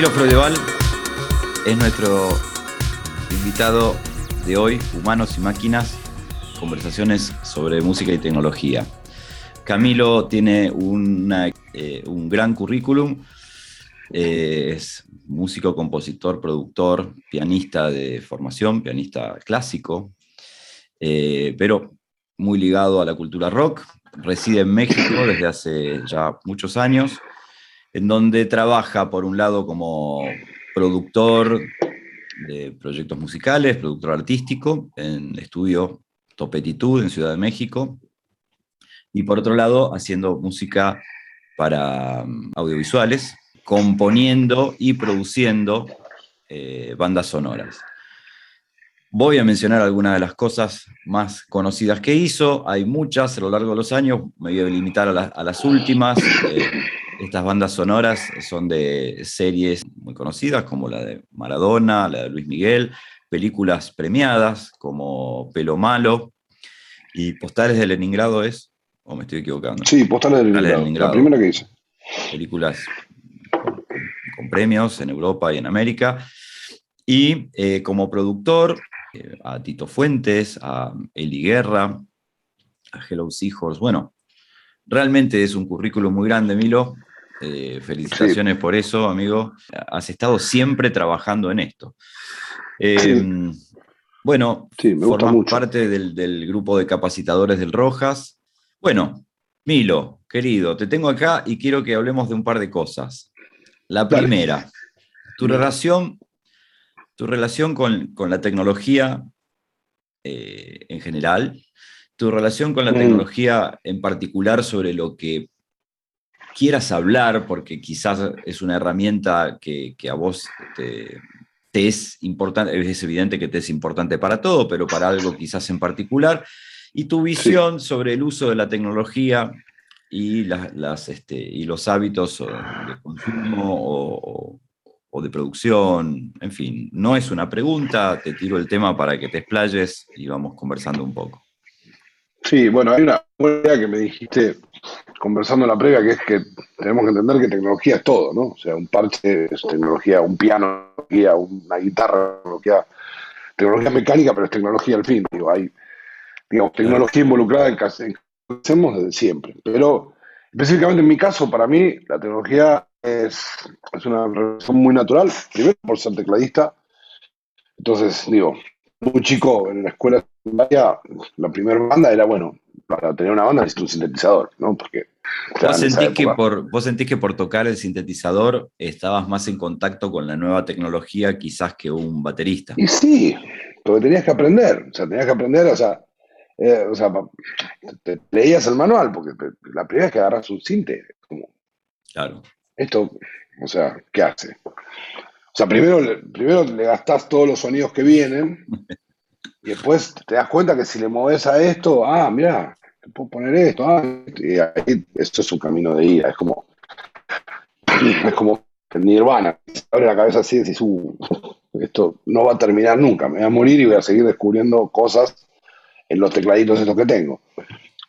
Camilo Freudeval es nuestro invitado de hoy, Humanos y Máquinas, conversaciones sobre música y tecnología. Camilo tiene eh, un gran currículum, eh, es músico, compositor, productor, pianista de formación, pianista clásico, eh, pero muy ligado a la cultura rock. Reside en México desde hace ya muchos años en donde trabaja por un lado como productor de proyectos musicales, productor artístico en estudio Topetitud en Ciudad de México, y por otro lado haciendo música para mm, audiovisuales, componiendo y produciendo eh, bandas sonoras. Voy a mencionar algunas de las cosas más conocidas que hizo, hay muchas a lo largo de los años, me voy a limitar a, las últimas. Eh, estas bandas sonoras son de series muy conocidas como la de Maradona, la de Luis Miguel, películas premiadas como Pelo Malo y Postales de Leningrado es, o me estoy equivocando. Sí, Postales de Leningrado, la primera que hice. Películas con, premios en Europa y en América. Y eh, como productor, eh, a Tito Fuentes, a Eli Guerra, a Hello Seahorse. Bueno, realmente es un currículo muy grande, Milo. Eh, felicitaciones por eso, amigo. Has estado siempre trabajando en esto. Em, bueno, formas parte del, grupo de capacitadores del Rojas. Bueno, Milo, querido, te tengo acá y quiero que hablemos de un par de cosas. La primera, tu relación, tu relación con, la tecnología eh, en general, tu relación con la mm. tecnología en particular sobre lo que quieras hablar, porque quizás es una herramienta que, a vos te, es importante, es evidente que te es importante para todo, pero para algo quizás en particular, y tu visión sobre el uso de la tecnología y, las, este, y los hábitos de consumo o, o, de producción, en fin, no es una pregunta, te tiro el tema para que te explayes y vamos conversando un poco. Sí, bueno, hay una idea que me dijiste conversando en la previa, que es que tenemos que entender que tecnología es todo, ¿no? O sea, un parche es tecnología, un piano, una guitarra, tecnología, tecnología mecánica, pero es tecnología al fin. Digo, hay, digamos, tecnología involucrada en que hacemos desde siempre. Pero específicamente en mi caso, para mí, la tecnología es, es una relación muy natural, primero por ser tecladista. Entonces, digo, muy chico en la escuela la primera banda era, bueno, para tener una banda necesito un sintetizador, ¿no? Porque ¿Vos sentís, que por, ¿Vos sentís que por tocar el sintetizador estabas más en contacto con la nueva tecnología quizás que un baterista? Y sí, porque tenías que aprender, o sea, tenías que aprender, o sea, eh, o sea te, leías el manual, porque la primera vez que agarras un sinte, como, claro. Esto, o sea, ¿qué hace? O sea, primero, primero le gastás todos los sonidos que vienen y después te das cuenta que si le mueves a esto, ah, mira, te puedo poner esto, ah, y ahí esto es un camino de ida, es como, es como nirvana, se abre la cabeza así y decís, uh, esto no va a terminar nunca, me voy a morir y voy a seguir descubriendo cosas en los tecladitos estos que tengo.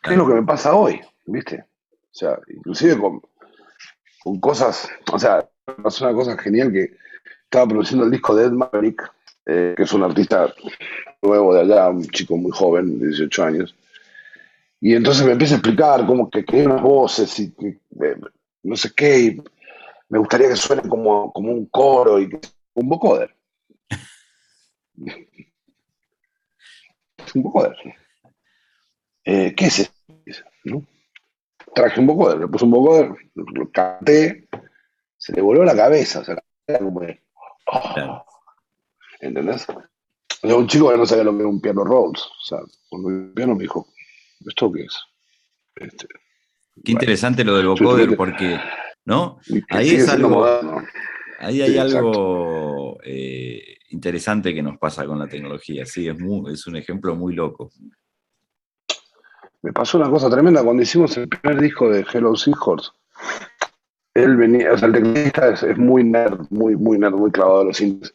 ¿Qué es lo que me pasa hoy? ¿Viste? O sea, inclusive con, con cosas, o sea, pasó una cosa genial que estaba produciendo el disco de Ed Maverick, eh, que es un artista nuevo de allá, un chico muy joven, de 18 años, y entonces me empieza a explicar cómo que, hay unas voces y eh, no sé qué, y me gustaría que suene como, como un coro y un vocoder. un vocoder. Eh, ¿Qué es eso? ¿No? Traje un vocoder, le puse un vocoder, lo canté, se le voló la cabeza, o sea, como oh". ¿Entendés? Un chico que no sabía lo que era un piano Rhodes. O sea, cuando el piano me dijo, ¿esto qué es? Este, qué interesante lo del vocoder, porque, ¿no? Ahí es algo. Ahí hay algo eh, interesante que nos pasa con la tecnología. Sí, es, es un ejemplo muy loco. Me pasó una cosa tremenda cuando hicimos el primer disco de Hello Seahorse. Él venía, o sea, el teclista es, muy nerd, muy, muy nerd, muy clavado de los sintes.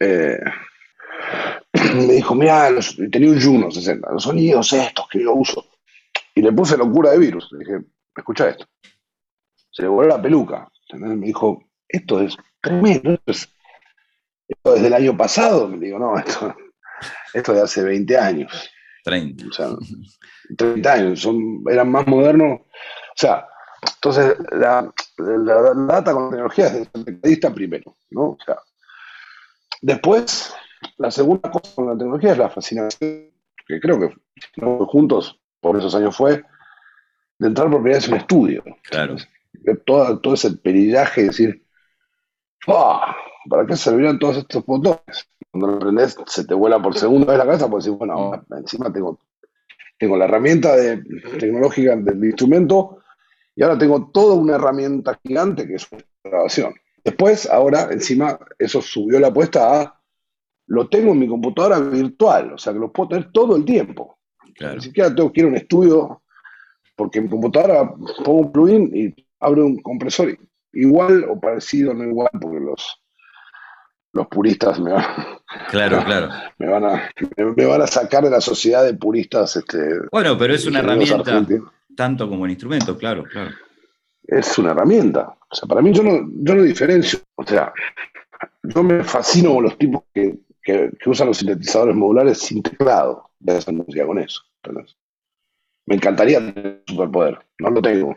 Eh, me dijo, mira, tenía un Juno 60, los sonidos estos que yo uso. Y le puse locura de virus. Le dije, escucha esto. Se le voló la peluca. Me dijo, esto es tremendo. Esto, desde el año pasado, me digo, no, esto, esto de hace 20 años. 30. O sea, 30 años, son, eran más modernos. O sea, entonces la, data con la tecnología es de primero, ¿no? O sea, después, la segunda cosa con la tecnología es la fascinación, que creo que juntos por esos años fue, de entrar por primera vez en un estudio. Claro. todo, todo ese perillaje, decir, ¿para qué servían todos estos botones? Cuando lo aprendes, se te vuela por segunda vez la cabeza, pues decir, bueno, encima tengo, tengo la herramienta de, tecnológica del instrumento y ahora tengo toda una herramienta gigante que es una grabación. Después, ahora, encima, eso subió la apuesta a lo tengo en mi computadora virtual, o sea que lo puedo tener todo el tiempo. Ni siquiera tengo que ir a un estudio, porque en mi computadora pongo un plugin y abro un compresor igual o parecido, no igual, porque los, los puristas me van, claro, claro. me, van a, me, van a sacar de la sociedad de puristas. Este, bueno, pero es una herramienta tanto como un instrumento, claro, claro. Es una herramienta. O sea, para mí yo no, yo no diferencio. O sea, yo me fascino con los tipos que, usan los sintetizadores modulares sin teclado. De esa música con eso. Me encantaría tener superpoder. No lo tengo.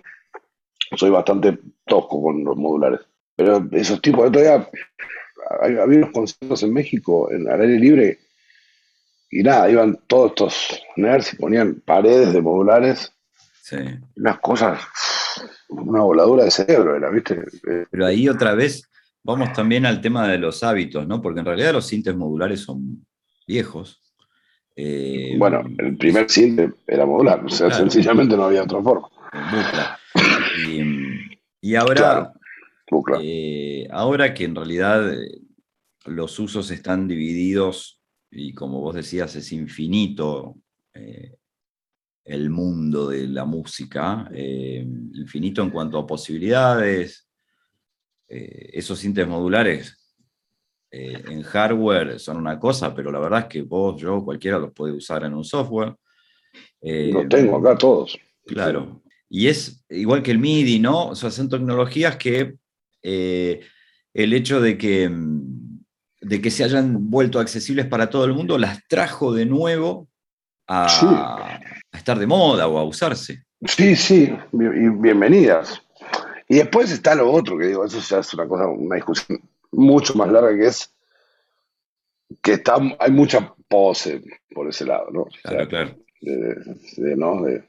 Soy bastante tosco con los modulares. Pero esos tipos, de todavía había unos conciertos en México, en al aire libre, y nada, iban todos estos nerds y ponían paredes de modulares. Sí. Unas cosas, una voladura de cerebro, ¿la ¿viste? Pero ahí otra vez vamos también al tema de los hábitos, ¿no? Porque en realidad los sintes modulares son viejos. Eh, bueno, el primer sinte era modular, o sea, sencillamente no había otra forma. Y, ahora, eh, ahora que en realidad eh, los usos están divididos y como vos decías es infinito el mundo de la música, infinito en cuanto a posibilidades, esos sintes modulares eh, en hardware son una cosa, pero la verdad es que vos, yo, cualquiera los puede usar en un software. Eh, los tengo acá todos. Claro. Y es igual que el MIDI, ¿no? O sea, son tecnologías que eh, el hecho de que, mm, de que se hayan vuelto accesibles para todo el mundo las trajo de nuevo a, estar de moda o a usarse. Sí, sí, y bienvenidas. Y después está lo otro, que digo, eso ya es una cosa, una discusión mucho más larga que es que está, hay mucha pose por ese lado, ¿no? Claro, claro. De, ¿no? de,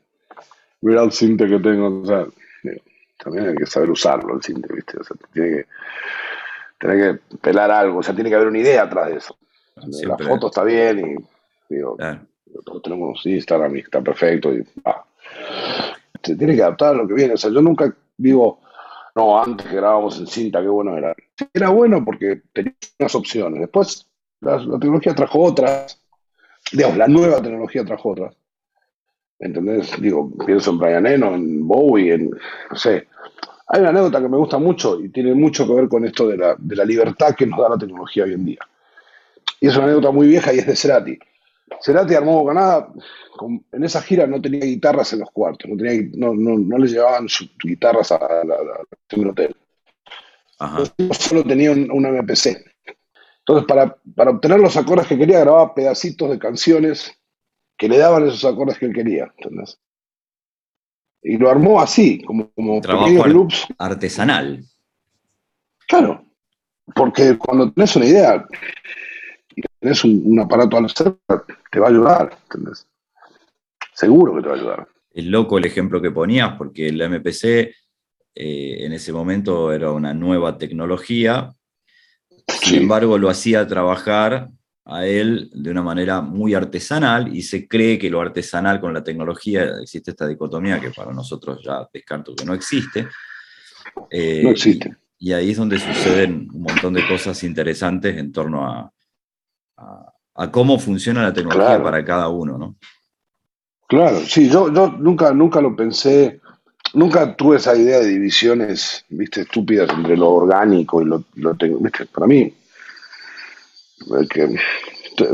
mira el cinte que tengo, o sea, también hay que saber usarlo el cinte, ¿viste? O sea, tiene que, tiene que pelar algo, o sea, tiene que haber una idea atrás de eso. La foto está bien y, digo, todos tenemos Instagram y está perfecto y, ah, se tiene que adaptar a lo que viene, o sea, yo nunca digo, no, antes que grabábamos en cinta, qué bueno era. Era bueno porque tenía unas opciones. Después la, tecnología trajo otras. Digamos, la nueva tecnología trajo otras. ¿Entendés? Digo, pienso en Brian Eno, en Bowie, en, no sé. Hay una anécdota que me gusta mucho y tiene mucho que ver con esto de la, de la libertad que nos da la tecnología hoy en día. Y es una anécdota muy vieja y es de Cerati. Cerati armó Bocanada, en esa gira no tenía guitarras en los cuartos, no, tenía, no, no, no le llevaban sus guitarras a la, hotel. Solo tenía un, MPC. Entonces, para, para, obtener los acordes que quería, grababa pedacitos de canciones que le daban esos acordes que él quería. ¿entendés? Y lo armó así, como, como pequeños loops. Artesanal. Claro, porque cuando tenés una idea, y tenés un, aparato al cerca, te va a ayudar, ¿entendés? Seguro que te va a ayudar. Es loco el ejemplo que ponías, porque el MPC eh, en ese momento era una nueva tecnología, sin embargo lo hacía trabajar a él de una manera muy artesanal y se cree que lo artesanal con la tecnología, existe esta dicotomía que para nosotros ya descarto que no existe. Eh, no existe. y ahí es donde suceden un montón de cosas interesantes en torno a, a, cómo funciona la tecnología para cada uno, ¿no? Claro, sí, yo, yo nunca, nunca lo pensé, nunca tuve esa idea de divisiones, viste, estúpidas entre lo orgánico y lo, lo viste, para mí, que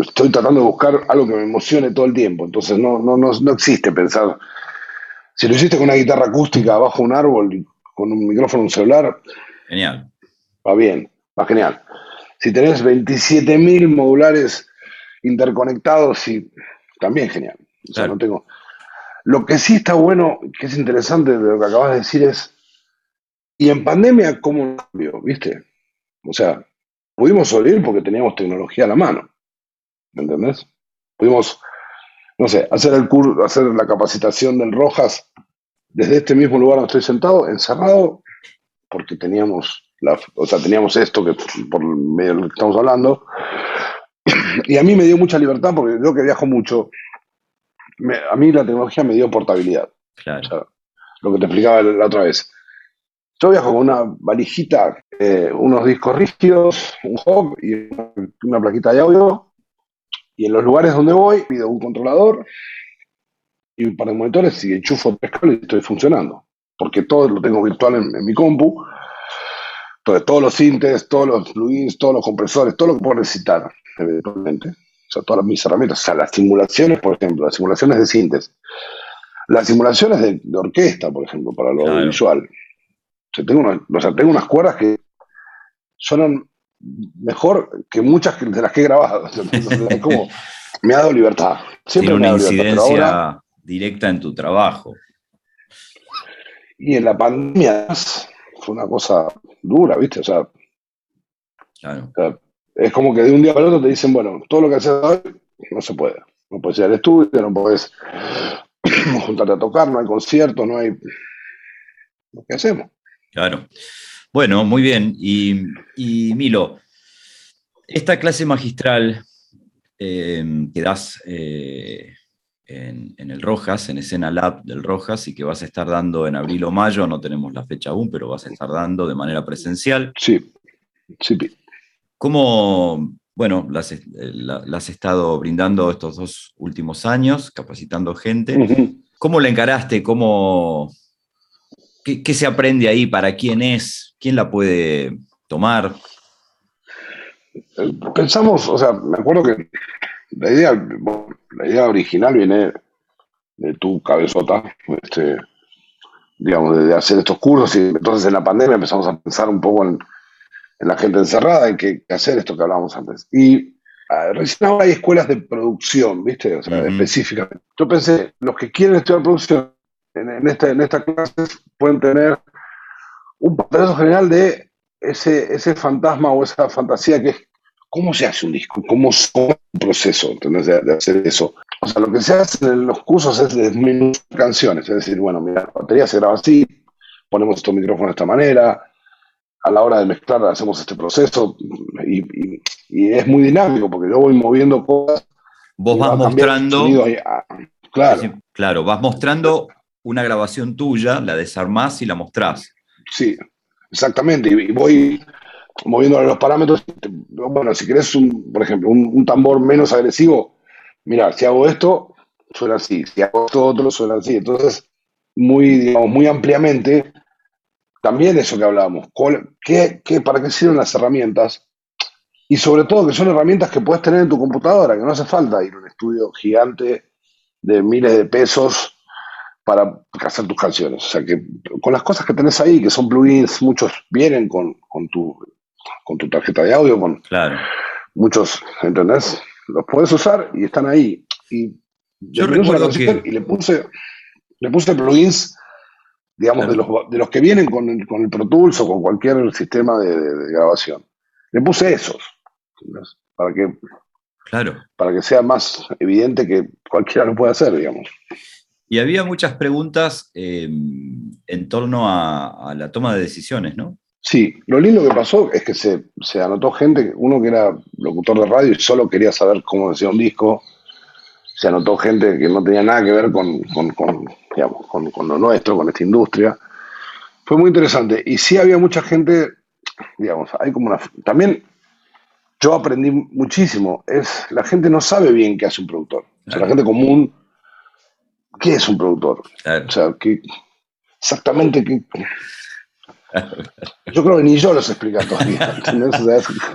estoy tratando de buscar algo que me emocione todo el tiempo, entonces no, no, no, no existe pensar, si lo hiciste con una guitarra acústica bajo un árbol y con un micrófono un celular, genial. Va bien. va genial. Si tenés 27.000 modulares interconectados, y también genial. O sea, no tengo... Lo que sí está bueno, que es interesante de lo que acabas de decir es, ¿y en pandemia cómo cambió? ¿Viste? O sea, pudimos sobrevivir porque teníamos tecnología a la mano. ¿Me entendés? Pudimos, no sé, hacer el curso, hacer la capacitación del Rojas desde este mismo lugar donde estoy sentado, encerrado, porque teníamos, la, o sea, teníamos esto que por medio de lo que estamos hablando. Y a mí me dio mucha libertad porque yo que viajo mucho, a mí la tecnología me dio portabilidad. Claro. lo que te explicaba la otra vez. Yo viajo con una valijita, eh, unos discos rígidos, un hub y una plaquita de audio. Y en los lugares donde voy, pido un controlador y un par de monitores y enchufo tres cables y estoy funcionando. Porque todo lo tengo virtual en, mi compu. Entonces, todos los sintes, todos los plugins, todos los compresores, todo lo que puedo necesitar, eventualmente. O sea, todas mis herramientas. O sea, las simulaciones, por ejemplo, las simulaciones de sintes. Las simulaciones de, orquesta, por ejemplo, para lo visual tengo, tengo unas cuerdas que suenan mejor que muchas de las que he grabado. como, me ha dado libertad. Siempre Tiene una incidencia directa en tu trabajo. Y en la pandemia fue una cosa dura, ¿viste? O sea, es como que de un día para otro te dicen, bueno, todo lo que haces hoy no se puede. No puedes ir al estudio, no puedes juntarte a tocar, no hay conciertos, no hay... ¿Qué hacemos? Claro. Bueno, muy bien. Y, Milo, esta clase magistral eh, que das eh, en, el Rojas, en Escena Lab del Rojas, y que vas a estar dando en abril o mayo, no tenemos la fecha aún, pero vas a estar dando de manera presencial. Sí, sí. ¿Cómo, bueno, las, has estado brindando estos dos últimos años, capacitando gente? ¿Cómo la encaraste? ¿Cómo, ¿Qué, se aprende ahí? ¿Para quién es? ¿Quién la puede tomar? Pensamos, o sea, me acuerdo que la idea, la idea original viene de tu cabezota, este, digamos, de hacer estos cursos y entonces en la pandemia empezamos a pensar un poco en, la gente encerrada, en qué hacer esto que hablábamos antes. Y ah, recién ahora hay escuelas de producción, ¿viste? O sea, específicamente. Yo pensé, los que quieren estudiar producción en, esta, en esta clase pueden tener un pantallazo general de ese, ese fantasma o esa fantasía que es cómo se hace un disco, cómo es un proceso De, hacer eso. O sea, lo que se hace en los cursos es desmenuzar canciones, es decir, bueno, mira, la batería se graba así, ponemos estos micrófonos de esta manera, a la hora de mezclar hacemos este proceso y, es muy dinámico porque yo voy moviendo cosas. Vos vas mostrando. Ah, claro. claro, vas mostrando una grabación tuya, la desarmás y la mostrás. Sí, exactamente. Y voy moviendo los parámetros. Bueno, si querés, un, por ejemplo, un, tambor menos agresivo, mira, si hago esto, suena así. Si hago esto otro, suena así. Entonces, muy, muy ampliamente, también eso que hablábamos. ¿Qué, qué, para qué sirven las herramientas? Y sobre todo que son herramientas que puedes tener en tu computadora, que no hace falta ir a un estudio gigante de miles de pesos para hacer tus canciones. O sea que con las cosas que tenés ahí, que son plugins, muchos vienen con, tu, con tu tarjeta de audio, con claro. muchos, ¿entendés? Los puedes usar y están ahí. Y yo recuerdo que... Y le puse, le puse plugins, digamos, de, los, de los que vienen con el, con el Pro Tools o con cualquier sistema de, grabación. Le puse esos, Para que, claro. para que sea más evidente que cualquiera lo puede hacer, digamos. Y había muchas preguntas em, en torno a, la toma de decisiones, ¿no? Sí, lo lindo que pasó es que se, anotó gente, uno que era locutor de radio y solo quería saber cómo decía un disco, se anotó gente que no tenía nada que ver con, con, lo nuestro, con esta industria. Fue muy interesante. Y sí había mucha gente, digamos, hay como una... También yo aprendí muchísimo, es la gente no sabe bien qué hace un productor. O sea, la gente común ¿Qué es un productor? O sea, exactamente qué. Yo creo que ni yo los explico todavía.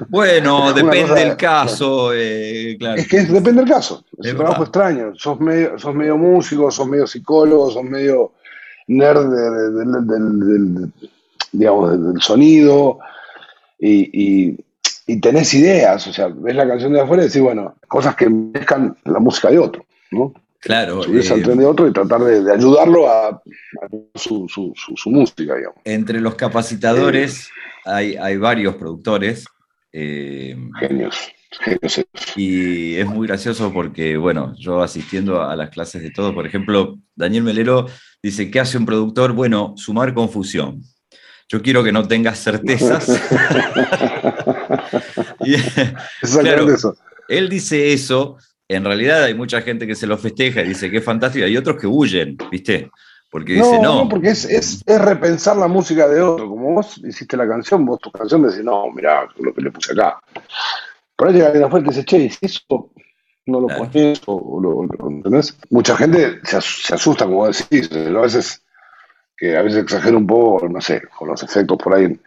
bueno, depende del caso. Eh, claro. Es que depende del caso. Es, un trabajo extraño. Sos medio, sos medio músico, sos medio psicólogo, sos medio nerd del, digamos, del sonido. y, y, tenés ideas, o sea, ves la canción de afuera y decís, bueno, cosas que mezclan la música de otro, ¿no? Claro. Subirse al eh, tren de otro y tratar de, ayudarlo a, su, su, su, música, digamos. Entre los capacitadores eh, hay, hay varios productores. Eh, genios. Genios. Y es muy gracioso porque, bueno, yo asistiendo a las clases de todo, por ejemplo, Daniel Melero dice, ¿qué hace un productor? Bueno, sumar confusión. Yo quiero que no tengas certezas. y, claro, eso. Él dice eso, en realidad hay mucha gente que se lo festeja y dice que es fantástico, hay otros que huyen, ¿viste? Porque dice, no. No, porque es, es, es, repensar la música de otro. Como vos hiciste la canción, vos tu canción decís, no, mirá lo que le puse acá. Por ahí llega alguien afuera y dice, che, eso no lo pones o, lo, ¿entendés? Mucha gente se, se, asusta, como decís, a veces que a veces exagero un poco, no sé, con los efectos por ahí en,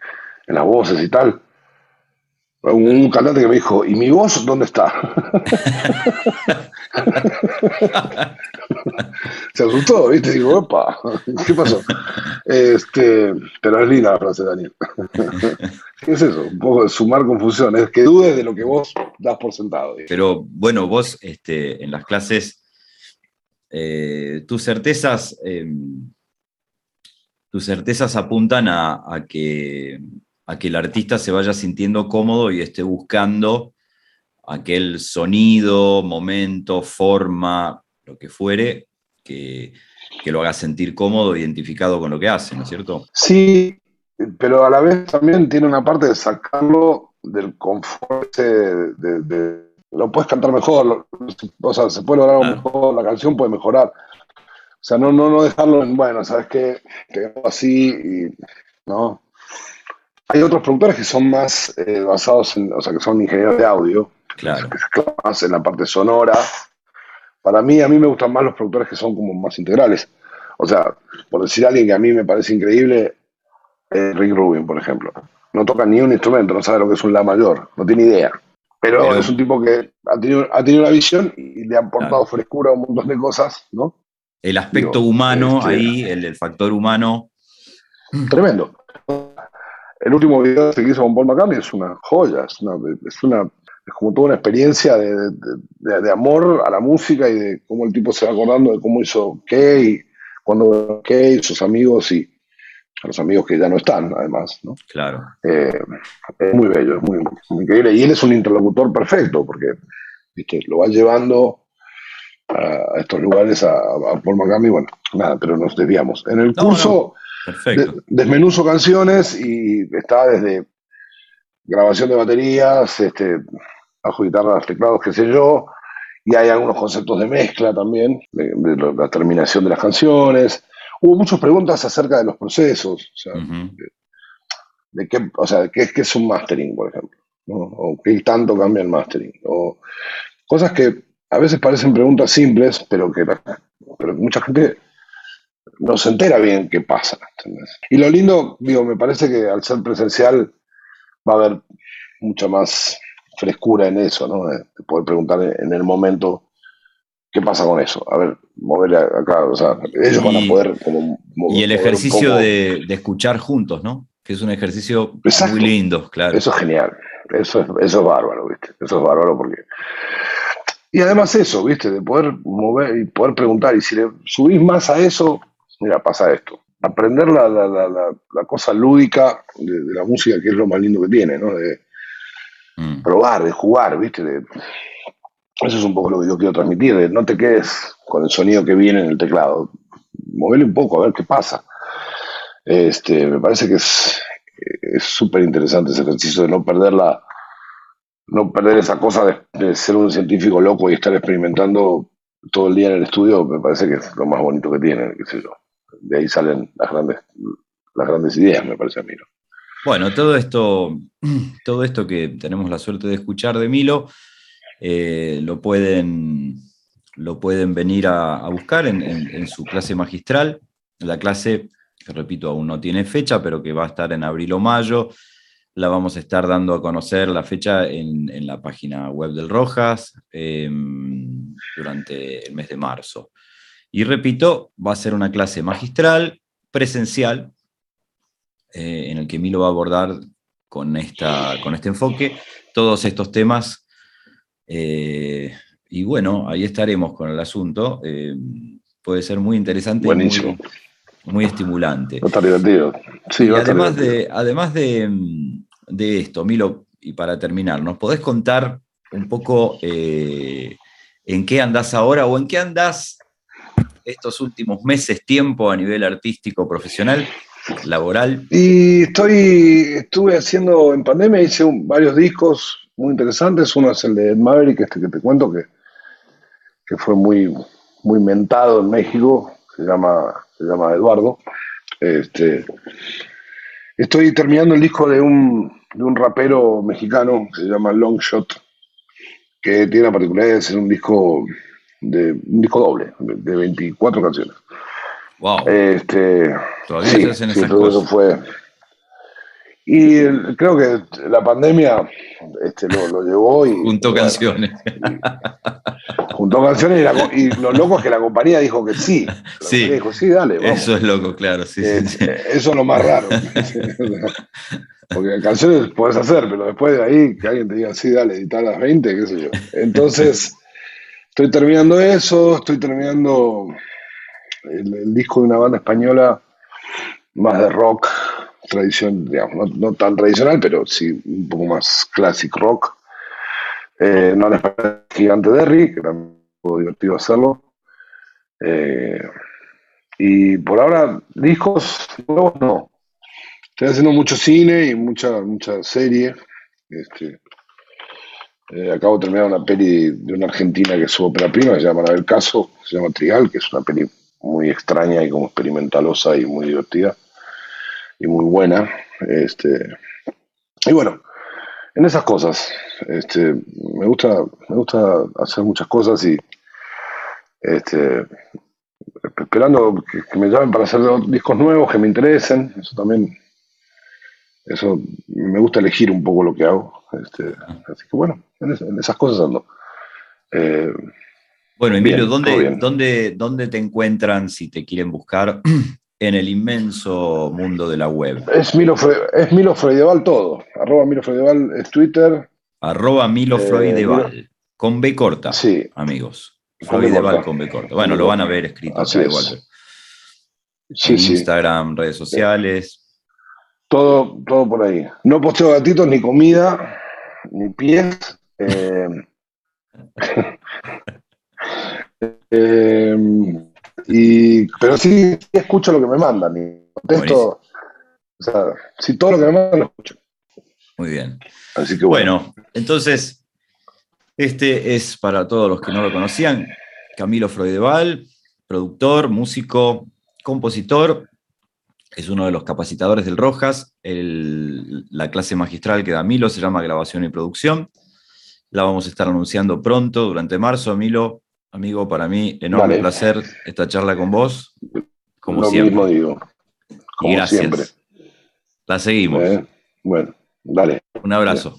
en las voces y tal un cantante que me dijo, ¿y mi voz dónde está? Se asustó, ¿viste? Digo, opa, ¿qué pasó? Este, pero es linda la frase, Daniel. ¿Qué es eso? Un poco de sumar confusión, es que dudes de lo que vos das por sentado. Pero bueno, vos este, en las clases, eh, tus certezas, em, tus certezas apuntan a que a que el artista se vaya sintiendo cómodo y esté buscando aquel sonido, momento, forma, lo que fuere, que, lo haga sentir cómodo, identificado con lo que hace, ¿no es cierto? Sí, pero a la vez también tiene una parte de sacarlo del confort, de, lo puedes cantar mejor, o sea, se puede lograr mejor, la canción puede mejorar. O sea, no, no, no dejarlo en, bueno, ¿sabes qué? Que así y, ¿no? Hay otros productores que son más eh, basados en, o sea, que son ingenieros de audio, claro. que se más en la parte sonora. Para mí, a mí me gustan más los productores que son como más integrales. O sea, por decir a alguien que a mí me parece increíble, eh, Rick Rubin, por ejemplo. No toca ni un instrumento, no sabe lo que es un La mayor, no tiene idea. Pero, es un tipo que ha tenido, ha tenido una visión y le ha aportado frescura a un montón de cosas, ¿no? El aspecto humano este, ahí, el, el factor humano. Tremendo. El último video que hizo con Paul McCartney es una joya, es una, es una como toda una experiencia de, de, amor a la música y de cómo el tipo se va acordando de cómo hizo Kay, cuando Kay, sus amigos y a los amigos que ya no están, además. ¿no? Claro. Eh, es muy bello, es muy, increíble. Y él es un interlocutor perfecto, porque ¿viste? lo va llevando a, estos lugares a, Paul McCartney. Bueno, nada, pero nos desviamos. En el curso. Perfecto. desmenuzo canciones y está desde grabación de baterías, este, bajo guitarras, teclados, qué sé yo, y hay algunos conceptos de mezcla también, de, la terminación de las canciones. Hubo muchas preguntas acerca de los procesos, o sea, de, qué, o sea, qué, es un mastering, por ejemplo, o qué tanto cambia el mastering, o cosas que a veces parecen preguntas simples, pero que, pero mucha gente no se entera bien qué pasa. Y lo lindo, digo, me parece que al ser presencial va a haber mucha más frescura en eso, ¿no? De, poder preguntar en el momento qué pasa con eso. A ver, mover acá, o sea, ellos van a poder como... y el ejercicio de, escuchar juntos, ¿no? Que es un ejercicio muy lindo, claro. Eso es genial. Eso es, eso es bárbaro, ¿viste? Eso es bárbaro porque... Y además eso, ¿viste? De poder mover y poder preguntar. Y si le subís más a eso, mira, pasa esto. Aprender la, la, la, la cosa lúdica de, la música, que es lo más lindo que tiene, ¿no? De mm. probar, de jugar, ¿viste? eso es un poco lo que yo quiero transmitir, de no te quedes con el sonido que viene en el teclado. Movele un poco, a ver qué pasa. Este, me parece que es súper interesante ese ejercicio de no perder la, no perder esa cosa de, de, ser un científico loco y estar experimentando todo el día en el estudio, me parece que es lo más bonito que tiene, qué sé yo de ahí salen las grandes, las grandes ideas, me parece a. Bueno, todo esto, todo esto que tenemos la suerte de escuchar de Milo, eh, lo, pueden, lo pueden venir a, buscar en, su clase magistral. La clase, que repito, aún no tiene fecha, pero que va a estar en abril o mayo. La vamos a estar dando a conocer la fecha en, la página web del Rojas em, durante el mes de marzo. Y repito, va a ser una clase magistral, presencial, eh, en el que Milo va a abordar con, esta, con este enfoque, todos estos temas. Eh, y bueno, ahí estaremos con el asunto. Eh, puede ser muy interesante Buenísimo. muy, estimulante. Va a estar divertido. Sí, y además, de, además de, de, esto, Milo, y para terminar, ¿nos podés contar un poco en qué andás ahora o en qué andás estos últimos meses, tiempo a nivel artístico, profesional, laboral? Y estoy, estuve haciendo en pandemia, hice varios discos muy interesantes. Uno es el de Maverick, este que te cuento, que, que fue muy, muy mentado en México, se llama, se llama Eduardo. Este, estoy terminando el disco de un, de un rapero mexicano que se llama Longshot, que tiene la particularidad de ser un disco de un disco doble, de 24 canciones. Wow. Este, Todavía se hacen esas todo cosas. eso fue. Y el- creo que la pandemia este, lo, lo llevó y. Bueno, canciones. Juntó canciones y, la y lo loco es que la compañía dijo que sí. Sí. dijo, sí, dale, vamos. Eso es loco, claro. Sí, sí, Eh, sí. eh, Eso es lo más raro. Porque canciones puedes hacer, pero después de ahí que alguien te diga, sí, dale, editar las 20, qué sé yo. Entonces, estoy terminando eso, estoy terminando el, disco de una banda española más de rock, tradición, digamos, no, no tan tradicional, pero sí un poco más classic rock. Eh, no les parece Gigante Derry, que era un poco divertido hacerlo. Eh, y por ahora, discos nuevos no. Estoy haciendo mucho cine y mucha, mucha serie. Este, eh, acabo de terminar una peli de una argentina que es su prima, se llama El Caso, se llama Trigal, que es una peli muy extraña y como experimentalosa y muy divertida y muy buena. Este, y bueno, en esas cosas. Este, me gusta, me gusta hacer muchas cosas y este, esperando que me llamen para hacer discos nuevos que me interesen. Eso también, eso me gusta elegir un poco lo que hago. Este, así que bueno, en, es- en esas cosas ando. Eh, Bueno, Emilio, Bien, ¿dónde, dónde, ¿dónde te encuentran si te quieren buscar en el inmenso mundo de la web? es Milo, es Milo Freideval todo. Arroba Milo Freideval es Twitter. Arroba Milo Eh, Freudeval, con B corta, Sí, amigos. Freudeval con B corta. Bueno, lo van a ver escrito Así es. igual. sí, en sí. Instagram, redes sociales. Todo, todo por ahí. No posteo gatitos, ni comida, ni pies. eh, eh, y, pero sí, sí escucho lo que me mandan y contesto. O sea, sí, todo lo que me mandan lo escucho. Muy bien. Así que bueno. Bueno, entonces, este es para todos los que no lo conocían, Camilo Freudeval, productor, músico, compositor, es uno de los capacitadores del Rojas. El- la clase magistral que da Milo se llama Grabación y Producción. La vamos a estar anunciando pronto, durante marzo. Milo, amigo, para mí, enorme Vale. placer esta charla con vos, como lo siempre. mismo digo. Como y gracias. siempre. La seguimos. ¿eh? Bueno, dale. Un abrazo.